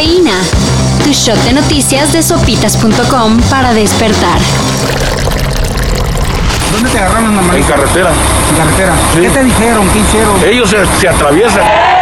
Cafeína. Tu shot de noticias de sopitas.com para despertar. ¿Dónde te agarraron, mamá? En carretera. En carretera. Sí. ¿Qué te dijeron? ¿Qué hicieron? Ellos se, se atraviesan.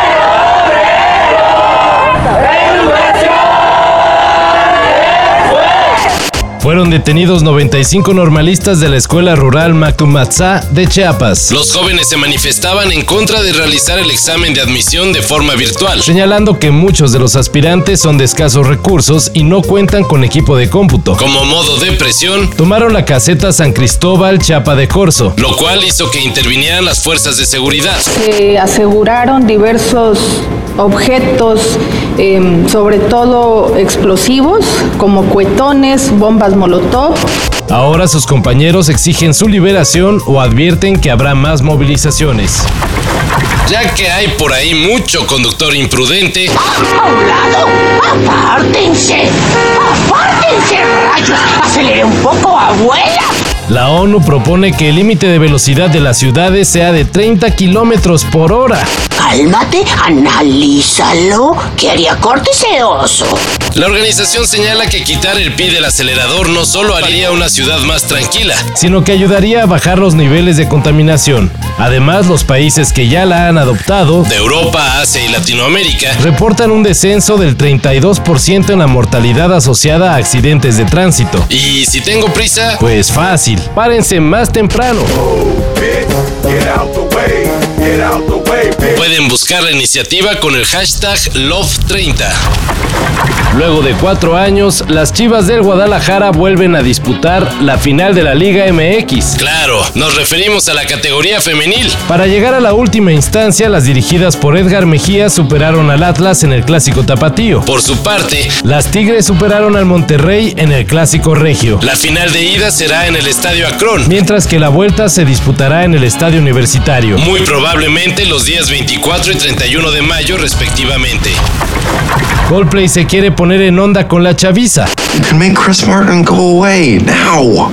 Fueron detenidos 95 normalistas de la escuela rural Macumatzá de Chiapas, Los jóvenes se manifestaban en contra de realizar el examen de admisión de forma virtual. señalando que muchos de los aspirantes son de escasos recursos y no cuentan con equipo de cómputo. Como modo de presión, Tomaron la caseta San Cristóbal Chiapa de Corzo, lo cual hizo que intervinieran las fuerzas de seguridad. Se aseguraron diversos objetos, em, sobre todo explosivos, como cuetones, bombas molotov. Ahora sus compañeros exigen su liberación o advierten que habrá más movilizaciones. Ya que hay por ahí mucho conductor imprudente, ¡A un lado! ¡Apártense! ¡Apártense, rayos! ¡Acelere un poco, abuela! La ONU propone que el límite de velocidad de las ciudades sea de 30 kilómetros por hora. Cálmate, analízalo. ¿Qué haría corte oso? La organización señala que quitar el pie del acelerador no solo haría una ciudad más tranquila, sino que ayudaría a bajar los niveles de contaminación. Además, los países que ya la han adoptado de Europa, Asia y Latinoamérica, reportan un descenso del 32% en la mortalidad asociada a accidentes de tránsito. y si tengo prisa, Pues fácil, párense más temprano. Pueden buscar la iniciativa con el hashtag Love30. Luego de cuatro años, las Chivas del Guadalajara vuelven a disputar la final de la Liga MX. Claro, nos referimos a la categoría femenil. Para llegar a la última instancia, las dirigidas por Edgar Mejía superaron al Atlas en el Clásico Tapatío. Por su parte, Las Tigres superaron al Monterrey en el Clásico Regio. la final de ida será en el Estadio Akron. Mientras que la vuelta se disputará en el Estadio Universitario. Muy probablemente los días 24 y 31 de mayo respectivamente. Coldplay se quiere poner en onda con la chaviza. You can make Chris Martin go away now.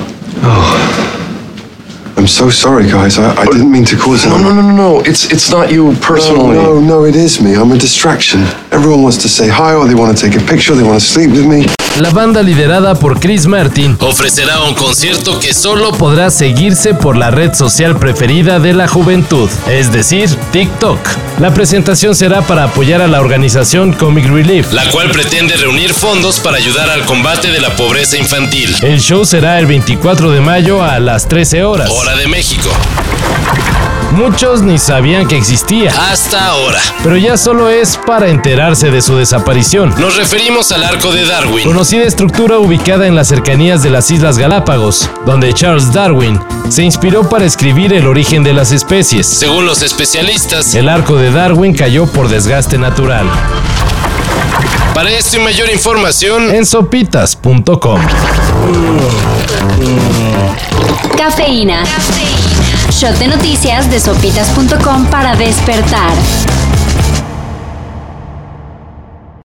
I'm so sorry, guys. I, I didn't mean to cause it. No, no, no, no, no. It's it's not you personally. No, no, no, it is me. I'm a distraction. Everyone wants to say hi or they want to take a picture, they want to sleep with me. La banda liderada por Chris Martin Ofrecerá un concierto que solo podrá seguirse por la red social preferida de la juventud, es decir, TikTok. La presentación será para apoyar a la organización Comic Relief. la cual pretende reunir fondos para ayudar al combate de la pobreza infantil. El show será el 24 de mayo a las 13 horas. Hora de México. Muchos ni sabían que existía, Hasta ahora. pero ya solo es para enterarse de su desaparición. Nos referimos al arco de Darwin, Conocida estructura ubicada en las cercanías de las Islas Galápagos, donde Charles Darwin se inspiró para escribir el origen de las especies. según los especialistas. El arco de Darwin cayó por desgaste natural. Para esto y mayor información, En sopitas.com. Cafeína. Shot de noticias de sopitas.com para despertar.